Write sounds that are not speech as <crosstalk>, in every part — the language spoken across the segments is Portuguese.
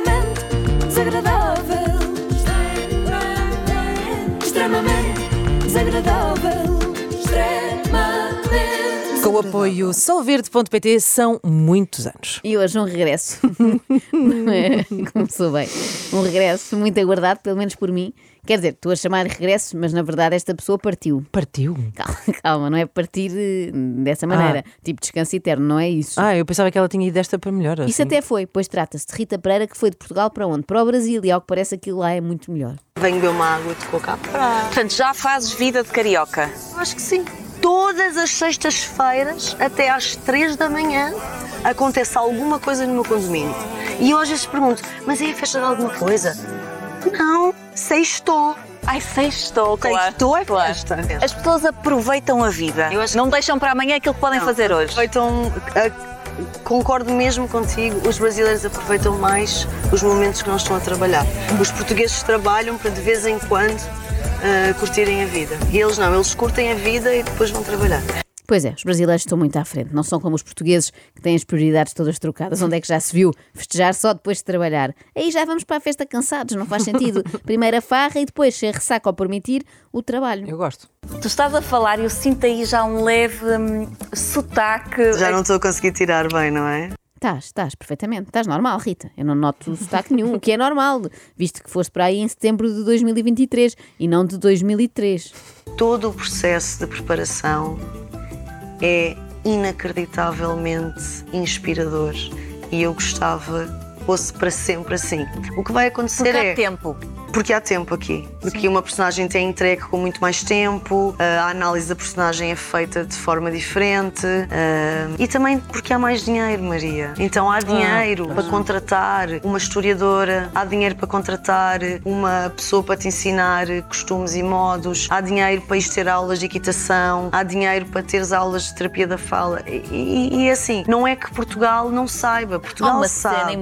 extremamente desagradável. Extremamente desagradável. Extremamente. Com o apoio solverde.pt são muitos anos. E hoje um regresso. <laughs> Começou bem. Um regresso muito aguardado, pelo menos por mim. Quer dizer, estou a chamar de regresso, mas na verdade esta pessoa partiu. Partiu? Calma, <laughs> calma, não é partir eh, dessa maneira. Tipo descanso eterno, não é isso. Ah, eu pensava que ela tinha ido desta para melhor. Isso assim. até foi, pois trata-se de Rita Pereira que foi de Portugal para onde? Para o Brasil e ao que parece aquilo lá é muito melhor. Venho beber uma água de coca para. Portanto, já fazes vida de carioca. Acho que sim. Todas as sextas-feiras, até às três da manhã, acontece alguma coisa no meu condomínio. E eu às vezes pergunto, mas é a festa de alguma coisa? Não, sextou. Ai, sextou, claro. Sextou é Claro. festa. As pessoas aproveitam a vida. Eu acho- Não deixam para amanhã aquilo que podem fazer hoje. Aproveitam, a- concordo mesmo contigo, os brasileiros aproveitam mais os momentos que não estão a trabalhar. Os portugueses trabalham para de vez em quando ah, curtirem a vida. E eles não, eles curtem a vida e depois vão trabalhar. Pois é, os brasileiros estão muito à frente. Não são como os portugueses que têm as prioridades todas trocadas. Onde é que já se viu festejar só depois de trabalhar? Aí já vamos para a festa cansados, não faz sentido. <laughs> Primeiro a farra e depois, se a ressaca ao permitir, o trabalho. Eu gosto. Tu estás a falar e eu sinto aí já um leve hum, sotaque. Já não estou a conseguir tirar bem, não é? Estás, estás, perfeitamente. Estás normal, Rita. Eu não noto sotaque nenhum, o que é normal, visto que foste para aí em setembro de 2023 e não de 2003. Todo o processo de preparação é inacreditavelmente inspirador e eu gostava que fosse para sempre assim. O que vai acontecer Porque é. tempo. Porque há tempo aqui. Porque uma personagem tem entregue com muito mais tempo, a análise da personagem é feita de forma diferente ah, e também porque há mais dinheiro, Maria. Então há dinheiro para contratar uma historiadora, há dinheiro para contratar uma pessoa para te ensinar costumes e modos, há dinheiro para ir ter aulas de equitação, há dinheiro para teres aulas de terapia da fala. E, e- e assim, não é que Portugal não saiba, Portugal uma cena sabe.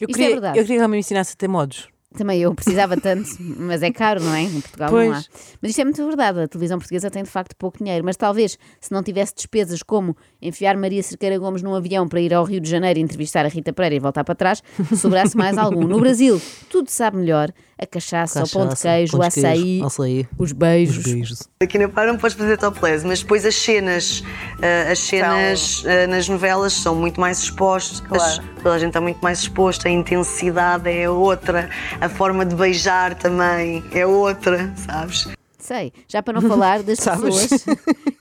Eu Isto é queria, verdade. eu queria que ela me ensinasse a ter modos. Também eu precisava tanto, <laughs> mas é caro, não é? Em Portugal não há. Pois. Mas isto é muito verdade. A televisão portuguesa tem de facto pouco dinheiro. Mas talvez, se não tivesse despesas como enfiar Maria Cerqueira Gomes num avião para ir ao Rio de Janeiro entrevistar a Rita Pereira e voltar para trás, sobrasse mais algum. No Brasil, tudo sabe melhor. A cachaça, o pão de queijo, o queijo, açaí, açaí, os beijos. os beijos. Aqui na Par não podes fazer topless, mas depois as cenas, ah, as cenas ah, nas novelas são muito mais expostas, Claro. toda a gente está muito mais exposta, a intensidade é outra, a forma de beijar também é outra, sabes? Sei, já para não falar das <laughs> pessoas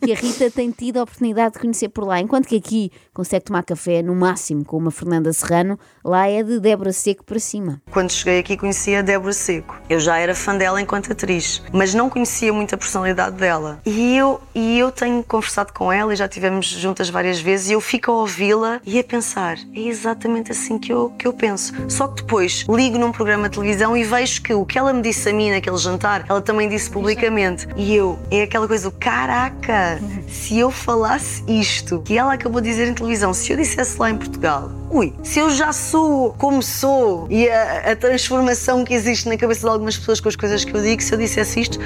que a Rita tem tido a oportunidade de conhecer por lá. Enquanto que aqui consegue tomar café no máximo com uma Fernanda Serrano, lá é de Débora Seco para cima. Quando cheguei aqui conhecia a Débora Seco. Eu já era fã dela enquanto atriz, mas não conhecia muito a personalidade dela. E eu, e eu tenho conversado com ela e já estivemos juntas várias vezes e eu fico a ouvi-la e a pensar, é exatamente assim que eu, que eu penso. Só que depois ligo num programa de televisão e vejo que o que ela me disse a mim naquele jantar, ela também disse publicamente. E eu, é aquela coisa do caraca, se eu falasse isto que ela acabou de dizer em televisão, se eu dissesse lá em Portugal, ui, se eu já sou como sou e a, a transformação que existe na cabeça de algumas pessoas com as coisas que eu digo, se eu dissesse isto,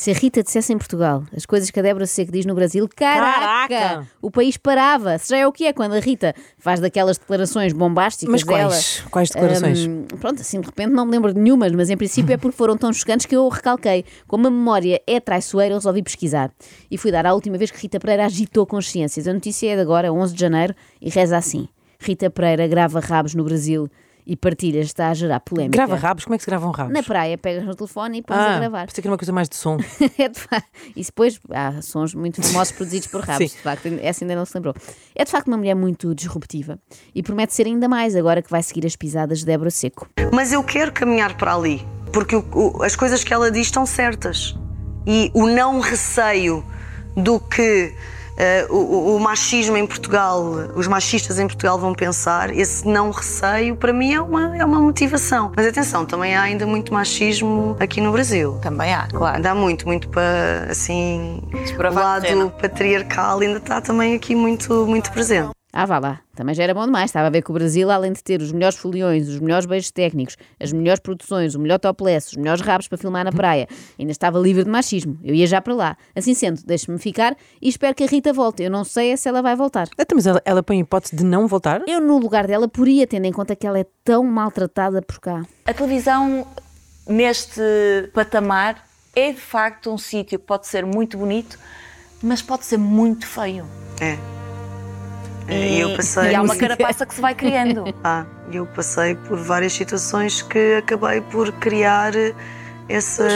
Se a Rita dissesse em Portugal as coisas que a Débora Seco diz no Brasil, caraca, Caraca! o país parava. Se já é o que é quando a Rita faz daquelas declarações bombásticas Mas quais? dela. Quais declarações? hum, pronto, assim de repente não me lembro de nenhumas, mas em princípio é porque foram tão chocantes que eu recalquei. Como a memória é traiçoeira, eu resolvi pesquisar. E fui dar a última vez que Rita Pereira agitou consciências. A notícia é de agora, 11 de janeiro, e reza assim. Rita Pereira grava rabos no Brasil e partilha está a gerar polémica. Grava rabos? Como é que se gravam rabos? Na praia, pegas no telefone e pões a ah, gravar. pensei que era uma coisa mais de som. <laughs> É de facto. E depois há sons muito famosos produzidos por rabos, <laughs> Sim. de facto, essa ainda não se lembrou. É de facto uma mulher muito disruptiva e promete ser ainda mais agora que vai seguir as pisadas de Débora Seco. mas eu quero caminhar para ali, porque o- o- as coisas que ela diz estão certas. E o não receio do que eh, o, o- machismo em Portugal, os machistas em Portugal vão pensar, esse não receio para mim é uma, é uma motivação. Mas atenção, também há ainda muito machismo aqui no Brasil. Também há, claro. Dá muito, muito para assim. O lado patriarcal ainda está também aqui muito, muito presente. Ah, vá lá, também já era bom demais. Estava a ver que o Brasil, além de ter os melhores foliões, os melhores beijos técnicos, as melhores produções, o melhor topless, os melhores rabos para filmar na praia, ainda estava livre de machismo. Eu ia já para lá. Assim sendo, deixe-me ficar e espero que a Rita volte. Eu não sei é se ela vai voltar. Até, mas ela, ela põe a hipótese de não voltar? Eu, no lugar dela, poria, tendo em conta que ela é tão maltratada por cá. A televisão, neste patamar, é de facto um sítio que pode ser muito bonito, mas pode ser muito feio. É. E eu passei. e há uma carapaça que se vai criando. <laughs> Ah, eu passei por várias situações que acabei por criar essa.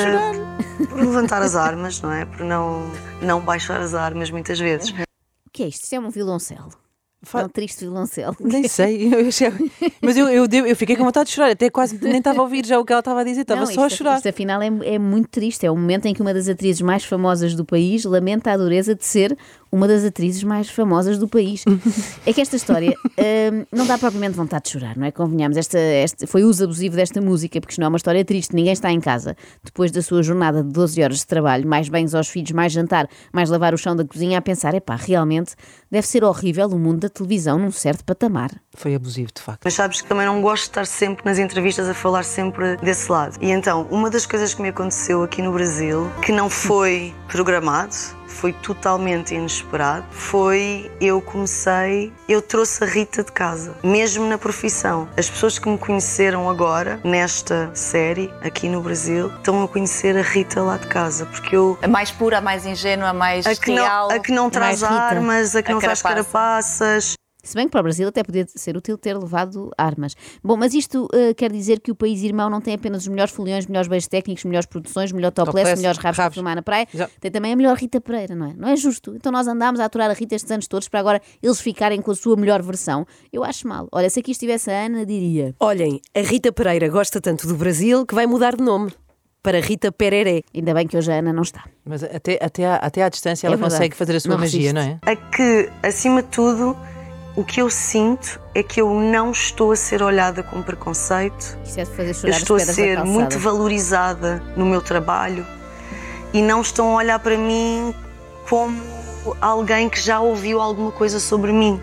Por levantar as armas, não é? Por não, não baixar as armas muitas vezes. O que é isto? Isso é um violoncelo. Fa- É um triste violoncelo. Nem <laughs> sei, eu achei- mas eu, eu, eu fiquei com vontade de chorar, até quase nem estava a ouvir já o que ela estava a dizer, estava Não, só a isto, chorar. Isto afinal é, é muito triste. É o momento em que uma das atrizes mais famosas do país lamenta a dureza de ser uma das atrizes mais famosas do país. é que esta história <laughs> hum, não dá propriamente vontade de chorar, não é? Convenhamos, esta, este foi o uso abusivo desta música, porque isto não é uma história triste. Ninguém está em casa depois da sua jornada de 12 horas de trabalho, mais bens aos filhos, mais jantar, mais lavar o chão da cozinha, a pensar: epá, realmente deve ser horrível o mundo da televisão num certo patamar. Foi abusivo, de facto. Mas sabes que também não gosto de estar sempre nas entrevistas a falar sempre desse lado. E então, uma das coisas que me aconteceu aqui no Brasil, que não foi programado, foi totalmente inesperado, foi eu comecei, eu trouxe a Rita de casa, mesmo na profissão. As pessoas que me conheceram agora, nesta série, aqui no Brasil, estão a conhecer a Rita lá de casa, porque eu A mais pura, a mais ingênua, a mais a que, real. não, a que não traz armas, a que A não faz carapaça. carapaças. Se bem que para o Brasil até podia ser útil ter levado armas. Bom, mas isto eh, quer dizer que o país irmão não tem apenas os melhores foliões, melhores beijos técnicos, melhores produções, melhor topless, Topless, melhores rabos para filmar na praia. Exato. Tem também a melhor Rita Pereira, não é? Não é justo. Então nós andámos a aturar a Rita estes anos todos para agora eles ficarem com a sua melhor versão. Eu acho mal. Olha, se aqui estivesse a Ana, diria. Olhem, a Rita Pereira gosta tanto do Brasil que vai mudar de nome para Rita Pereré. Ainda bem que hoje a Ana não está. Mas até, até, à, até à distância ela É verdade. consegue fazer a sua Não magia, resiste. não é? a que, acima de tudo, o que eu sinto é que eu não estou a ser olhada com preconceito, é eu estou a ser muito valorizada no meu trabalho e não estão a olhar para mim como alguém que já ouviu alguma coisa sobre mim.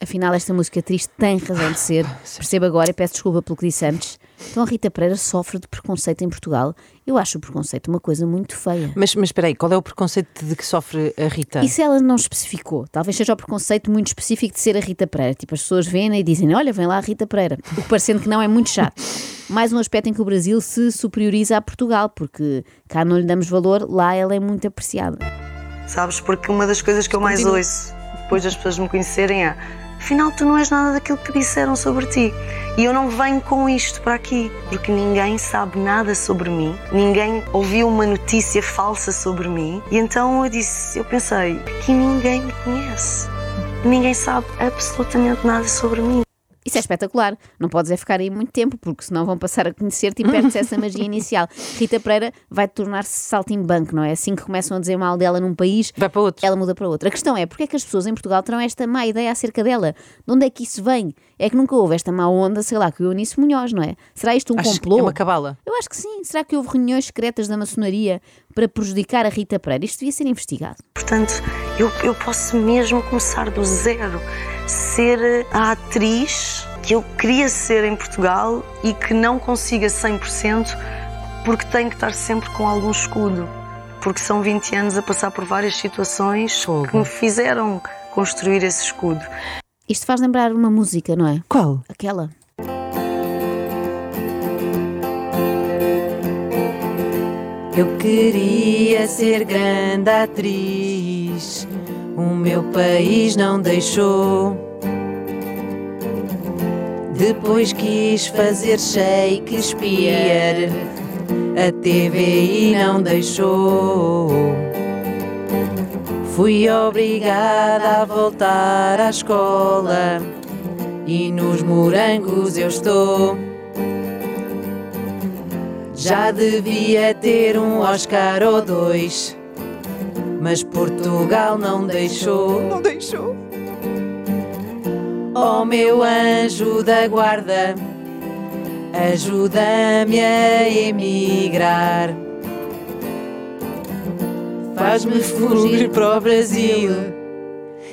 Afinal, esta música triste tem razão de ser. Percebo agora e peço desculpa pelo que disse antes. Então a Rita Pereira sofre de preconceito em Portugal. Eu acho o preconceito uma coisa muito feia. Mas, mas espera aí, qual é o preconceito de que sofre a Rita? E se ela não especificou? Talvez seja o preconceito muito específico de ser a Rita Pereira. Tipo, as pessoas veem e dizem: Olha, vem lá a Rita Pereira. O que parecendo que não é muito chato. <laughs> Mais um aspecto em que o Brasil se superioriza a Portugal, porque cá não lhe damos valor, lá ela é muito apreciada. Sabes? Porque uma das coisas que eu mais ouço depois das pessoas me conhecerem é afinal tu não és nada daquilo que disseram sobre ti. E eu não venho com isto para aqui, porque ninguém sabe nada sobre mim, ninguém ouviu uma notícia falsa sobre mim. E então eu disse, eu pensei, que ninguém me conhece. Ninguém sabe absolutamente nada sobre mim. Isso é espetacular. Não podes é ficar aí muito tempo, porque senão vão passar a conhecer-te e perde-se essa <laughs> magia inicial. Rita Pereira vai tornar-se saltimbanco, não é? Assim que começam a dizer mal dela num país, Vai para outro. ela muda para outro. A questão é, porque é que as pessoas em Portugal terão esta má ideia acerca dela? De onde é que isso vem? É que nunca houve esta má onda, sei lá, que o Eunice Munhoz, não é? Será isto um Acho que complô? é uma cabala. Eu acho que sim. Será que houve reuniões secretas da maçonaria para prejudicar a Rita Pereira? Isto devia ser investigado. Portanto, eu, eu posso mesmo começar do zero, ser a atriz que eu queria ser em Portugal e que não consiga 100% porque tenho que estar sempre com algum escudo. Porque são 20 anos a passar por várias situações Fogo. que me fizeram construir esse escudo. Isto faz lembrar uma música, não é? Qual? Aquela. Eu queria ser grande atriz, o meu país não deixou. Depois quis fazer Shakespeare, a TVI não deixou. Fui obrigada a voltar à escola e nos morangos eu estou. Já devia ter um Oscar ou dois, mas Portugal não deixou. Não deixou. Oh meu anjo da guarda, ajuda-me a emigrar. Faz-me fugir para o Brasil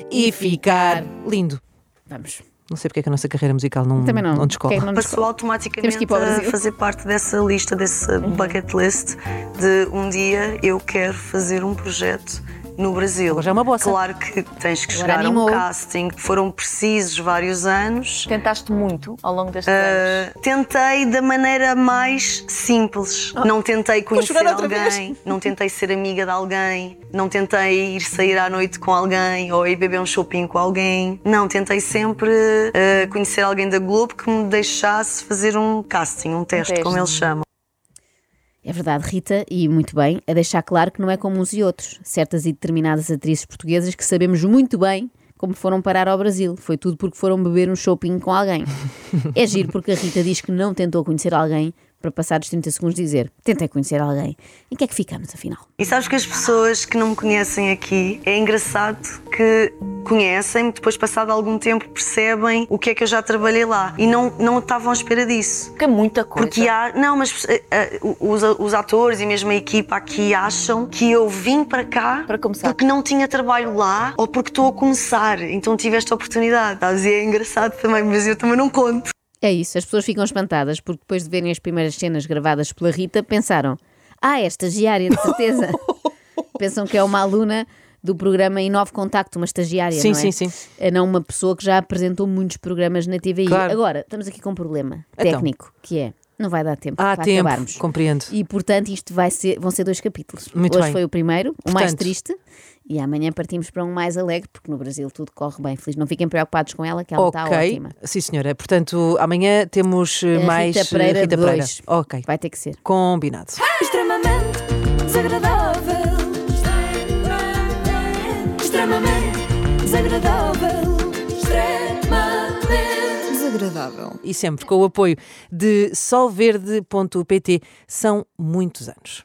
e ficar lindo. Vamos. Não sei porque é que a nossa carreira musical não, Também não. não descola. Não Passou Temos que automaticamente ir para o a fazer parte dessa lista, desse bucket list de um dia eu quero fazer um projeto no Brasil. Já é uma bossa. Claro que tens que Agora chegar a um animou. casting. Foram precisos vários anos. Tentaste muito ao longo destes anos. Uh, tentei da maneira mais simples. Não tentei conhecer alguém, não tentei ser amiga de alguém, não tentei ir sair à noite com alguém ou ir beber um shopping com alguém. Não, tentei sempre uh, conhecer alguém da Globo que me deixasse fazer um casting, um teste, teste. como eles chamam. É verdade, Rita, e muito bem, a deixar claro que não é como uns e outros. Certas e determinadas atrizes portuguesas que sabemos muito bem como foram parar ao Brasil. Foi tudo porque foram beber um shopping com alguém. <laughs> É giro porque a Rita diz que não tentou conhecer alguém para passados 30 segundos dizer tentei conhecer alguém. Em que é que ficamos, afinal? E sabes que as pessoas que não me conhecem aqui, é engraçado que conhecem-me, depois passado algum tempo percebem o que é que eu já trabalhei lá e não, não estavam à espera disso. Porque é muita coisa. Porque há, não, mas eh, os, os atores e mesmo a equipa aqui acham que eu vim para cá Para começar. porque não tinha trabalho lá ou porque estou a começar, então tive esta oportunidade. Estás? E é engraçado também, mas eu também não conto. É isso, as pessoas ficam espantadas porque depois de verem as primeiras cenas gravadas pela Rita pensaram: ah, é estagiária, de certeza. <laughs> Pensam que é uma aluna do programa Inove Contacto, uma estagiária, Sim, não é? sim, sim. É não uma pessoa que já apresentou muitos programas na TVI. Claro. Agora, estamos aqui com um problema Então. técnico, que é, não vai dar tempo Há para tempo, acabarmos. compreendo. E, portanto, isto vai ser, vão ser dois capítulos. Muito Hoje bem. foi o primeiro, o mais Portanto- triste, e amanhã partimos para um mais alegre, porque no Brasil tudo corre bem. Feliz. Não fiquem preocupados com ela, que ela está ok, ótima. sim senhora. Portanto, amanhã temos eh, A mais Rita Pereira eh, Rita Pereira. dois. Ok, Vai ter que ser. combinado. Extremamente desagradável. Extremamente desagradável. Extremamente desagradável. E sempre com o apoio de solverde.pt. São muitos anos.